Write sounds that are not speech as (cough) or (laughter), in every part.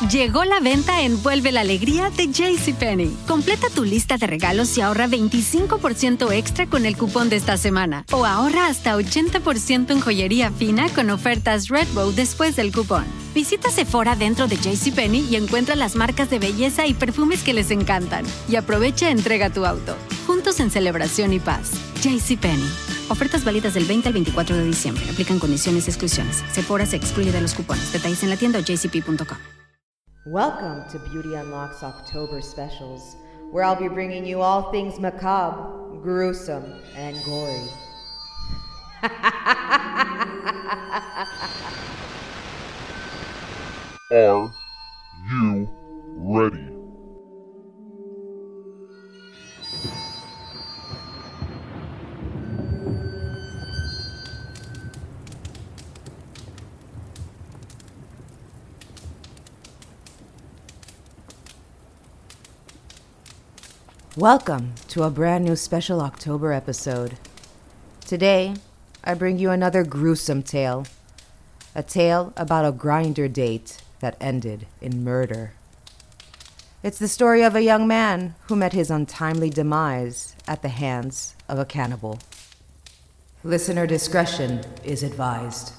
Llegó la venta Envuelve la Alegría de JCPenney. Completa tu lista de regalos y ahorra 25% extra con el cupón de esta semana. O ahorra hasta 80% en joyería fina con ofertas Redbow después del cupón. Visita Sephora dentro de JCPenney y encuentra las marcas de belleza y perfumes que les encantan. Y aprovecha entrega tu auto. Juntos en celebración y paz. JCPenney. Ofertas válidas del 20 al 24 de diciembre. Aplican condiciones y exclusiones. Sephora se excluye de los cupones. Detalles en la tienda o jcp.com. Welcome to Beauty Unlocks October specials, where I'll be bringing you all things macabre, gruesome, and gory. Are you ready? Welcome to a brand new special October episode. Today, I bring you another gruesome tale. A tale about a Grindr date that ended in murder. It's the story of a young man who met his untimely demise at the hands of a cannibal. Listener discretion is advised.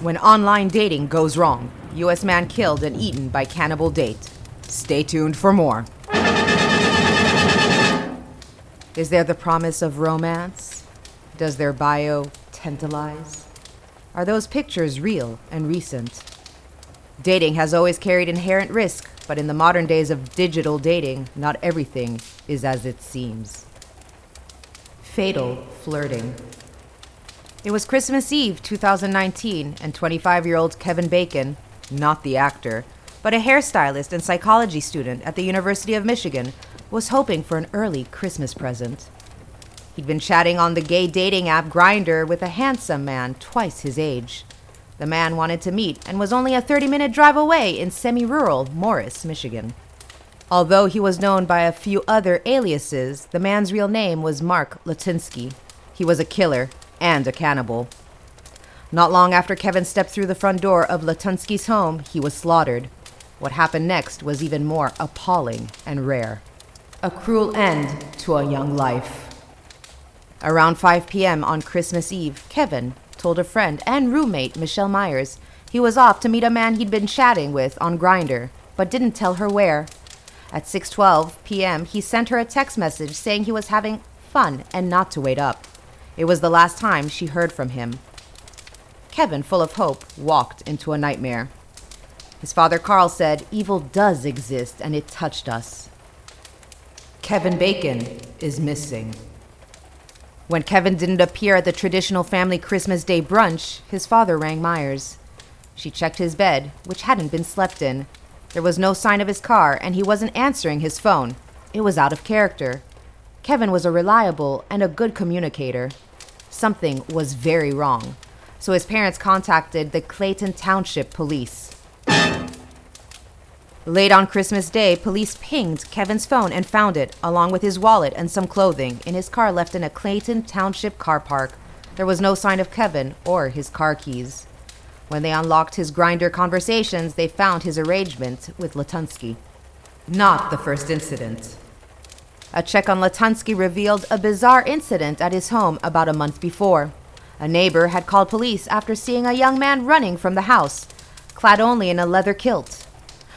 When online dating goes wrong, U.S. man killed and eaten by cannibal date. Stay tuned for more. Is there the promise of romance? Does their bio tantalize? Are those pictures real and recent? Dating has always carried inherent risk, but in the modern days of digital dating, not everything is as it seems. Fatal flirting. It was Christmas Eve 2019, and 25 year old Kevin Bacon, not the actor, but a hairstylist and psychology student at the University of Michigan, was hoping for an early Christmas present. He'd been chatting on the gay dating app Grindr with a handsome man twice his age. The man wanted to meet and was only a 30 minute drive away in semi rural Morrice, Michigan. Although he was known by a few other aliases, the man's real name was Mark Latunski. He was a killer and a cannibal. Not long after Kevin stepped through the front door of Latunski's home, he was slaughtered. What happened next was even more appalling and rare. A cruel end to a young life. Around 5 p.m. on Christmas Eve, Kevin told a friend and roommate, Michelle Myers, he was off to meet a man he'd been chatting with on Grindr, but didn't tell her where. At 6:12 p.m., he sent her a text message saying he was having fun and not to wait up. It was the last time she heard from him. Kevin, full of hope, walked into a nightmare. His father Carl said, Evil does exist and it touched us. Kevin Bacon is missing. When Kevin didn't appear at the traditional family Christmas Day brunch, his father rang Myers. She checked his bed, which hadn't been slept in. There was no sign of his car, and he wasn't answering his phone. It was out of character. Kevin was a reliable and a good communicator. Something was very wrong, so his parents contacted the Clayton Township Police. Late on Christmas Day, police pinged Kevin's phone and found it, along with his wallet and some clothing, in his car left in a Clayton Township car park. There was no sign of Kevin or his car keys. When they unlocked his Grindr conversations, they found his arrangement with Latunski. Not the first incident. A check on Latunski revealed a bizarre incident at his home about a month before. A neighbor had called police after seeing a young man running from the house, clad only in a leather kilt.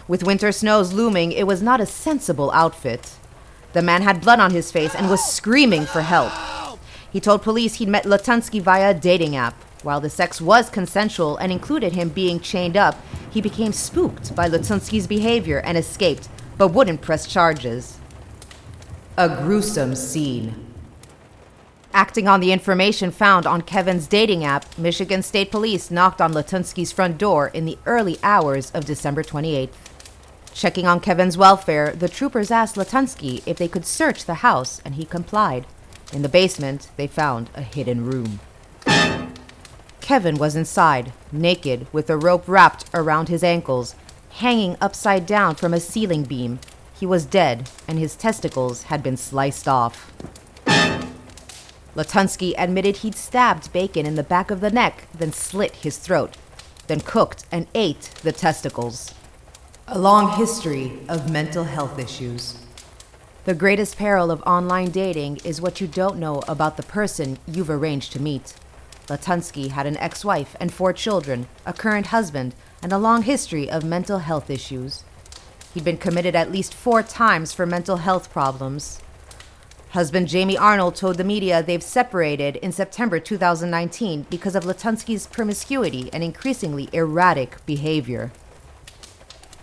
With winter snows looming, it was not a sensible outfit. The man had blood on his face and was screaming for help. He told police he'd met Latunski via a dating app. While the sex was consensual and included him being chained up, he became spooked by Latunski's behavior and escaped, but wouldn't press charges. A gruesome scene. Acting on the information found on Kevin's dating app, Michigan State Police knocked on Latunski's front door in the early hours of December 28th. Checking on Kevin's welfare, the troopers asked Latunski if they could search the house, and he complied. In the basement, they found a hidden room. Kevin was inside, naked, with a rope wrapped around his ankles, hanging upside down from a ceiling beam. He was dead, and his testicles had been sliced off. Latunski admitted he'd stabbed Bacon in the back of the neck, then slit his throat, then cooked and ate the testicles. A long history of mental health issues. The greatest peril of online dating is what you don't know about the person you've arranged to meet. Latunski had an ex wife and four children, a current husband, and a long history of mental health issues. He'd been committed at least four times for mental health problems. Husband Jamie Arnold told the media they've separated in September 2019 because of Latunski's promiscuity and increasingly erratic behavior.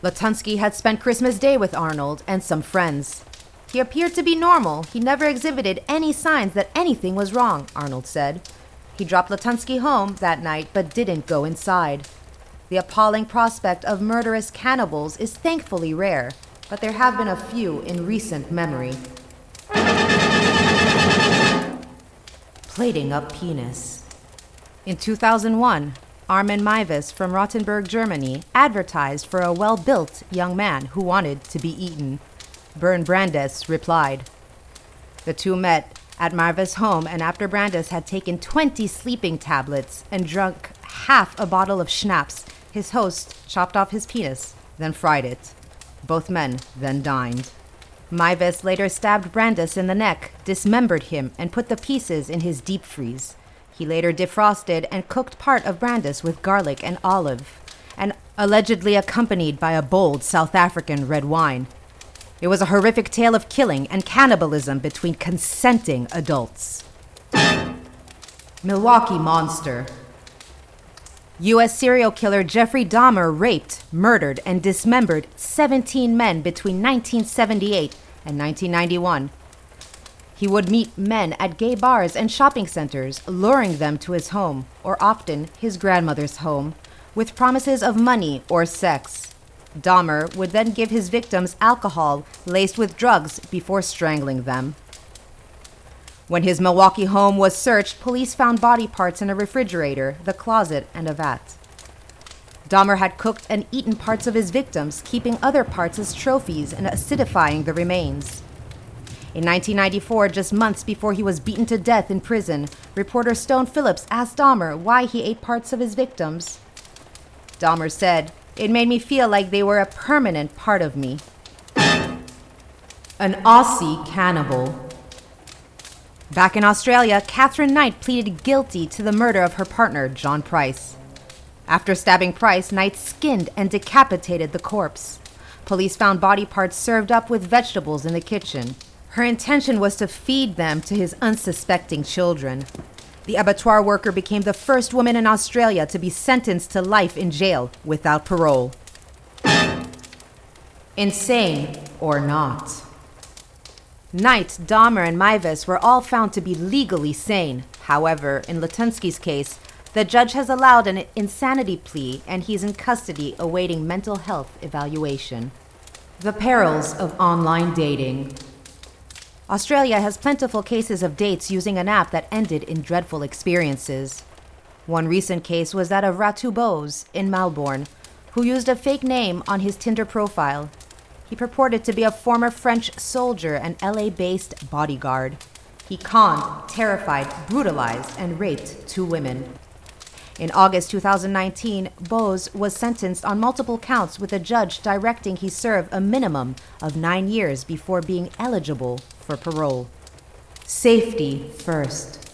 Latunski had spent Christmas Day with Arnold and some friends. He appeared to be normal. He never exhibited any signs that anything was wrong, Arnold said. He dropped Latunski home that night but didn't go inside. The appalling prospect of murderous cannibals is thankfully rare, but there have been a few in recent memory. Plating up penis. In 2001, Armin Meiwes from Rothenburg, Germany, advertised for a well built young man who wanted to be eaten. Bernd Brandes replied. The two met at Meiwes' home, and after Brandes had taken 20 sleeping tablets and drunk half a bottle of schnapps, his host chopped off his penis, then fried it. Both men then dined. Meiwes later stabbed Brandes in the neck, dismembered him, and put the pieces in his deep freeze. He later defrosted and cooked part of Brandes with garlic and olive, and allegedly accompanied by a bold South African red wine. It was a horrific tale of killing and cannibalism between consenting adults. Milwaukee Monster. U.S. serial killer Jeffrey Dahmer raped, murdered, and dismembered 17 men between 1978 and 1991. He would meet men at gay bars and shopping centers, luring them to his home, or often his grandmother's home, with promises of money or sex. Dahmer would then give his victims alcohol laced with drugs before strangling them. When his Milwaukee home was searched, police found body parts in a refrigerator, the closet, and a vat. Dahmer had cooked and eaten parts of his victims, keeping other parts as trophies and acidifying the remains. In 1994, just months before he was beaten to death in prison, reporter Stone Phillips asked Dahmer why he ate parts of his victims. Dahmer said, It made me feel like they were a permanent part of me. An Aussie cannibal. Back in Australia, Katherine Knight pleaded guilty to the murder of her partner, John Price. After stabbing Price, Knight skinned and decapitated the corpse. Police found body parts served up with vegetables in the kitchen. Her intention was to feed them to his unsuspecting children. The abattoir worker became the first woman in Australia to be sentenced to life in jail without parole. Insane or not. Knight, Dahmer, and Meiwes were all found to be legally sane. However, in Latunski's case, the judge has allowed an insanity plea and he's in custody awaiting mental health evaluation. The perils of online dating. Australia has plentiful cases of dates using an app that ended in dreadful experiences. One recent case was that of Ratu Bose in Melbourne, who used a fake name on his Tinder profile. He purported to be a former French soldier and LA based bodyguard. He conned, terrified, brutalized, and raped two women. In August 2019, Bose was sentenced on multiple counts with a judge directing he serve a minimum of nine years before being eligible for parole. Safety first.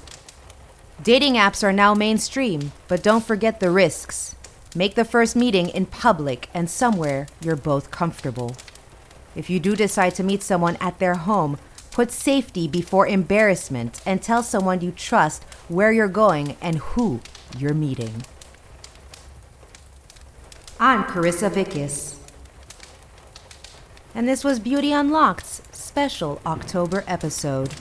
Dating apps are now mainstream, but don't forget the risks. Make the first meeting in public and somewhere you're both comfortable. If you do decide to meet someone at their home, put safety before embarrassment and tell someone you trust where you're going and who you're meeting. I'm Carissa Vickis. And this was Beauty Unlocked's special October episode.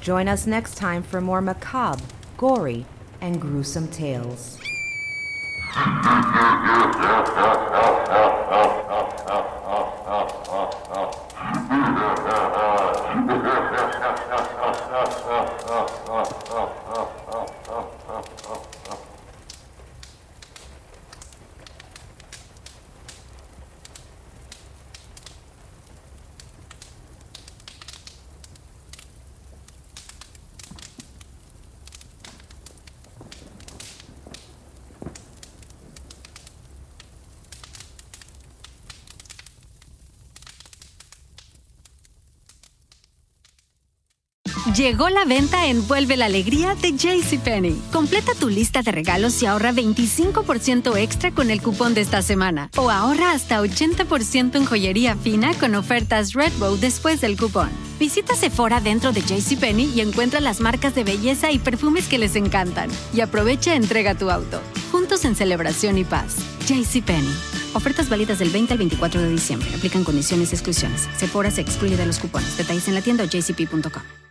Join us next time for more macabre, gory, and gruesome tales. (laughs) Uh-huh. Llegó la venta Envuelve la Alegría de JCPenney. Completa tu lista de regalos y ahorra 25% extra con el cupón de esta semana. O ahorra hasta 80% en joyería fina con ofertas Redbow después del cupón. Visita Sephora dentro de JCPenney y encuentra las marcas de belleza y perfumes que les encantan. Y aprovecha y entrega tu auto. Juntos en celebración y paz. JCPenney. Ofertas válidas del 20 al 24 de diciembre. Aplican condiciones y exclusiones. Sephora se excluye de los cupones. Detalles en la tienda o jcp.com.